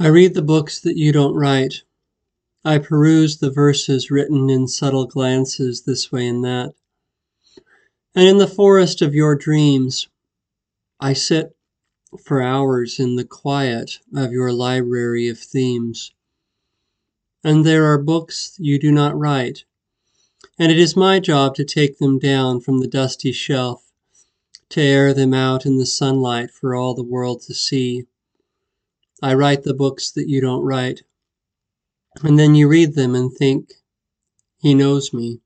I read the books that you don't write. I peruse the verses written in subtle glances this way and that. And in the forest of your dreams, I sit for hours in the quiet of your library of themes. And there are books you do not write, and it is my job to take them down from the dusty shelf, to air them out in the sunlight for all the world to see. I write the books that you don't write. And then you read them and think, he knows me.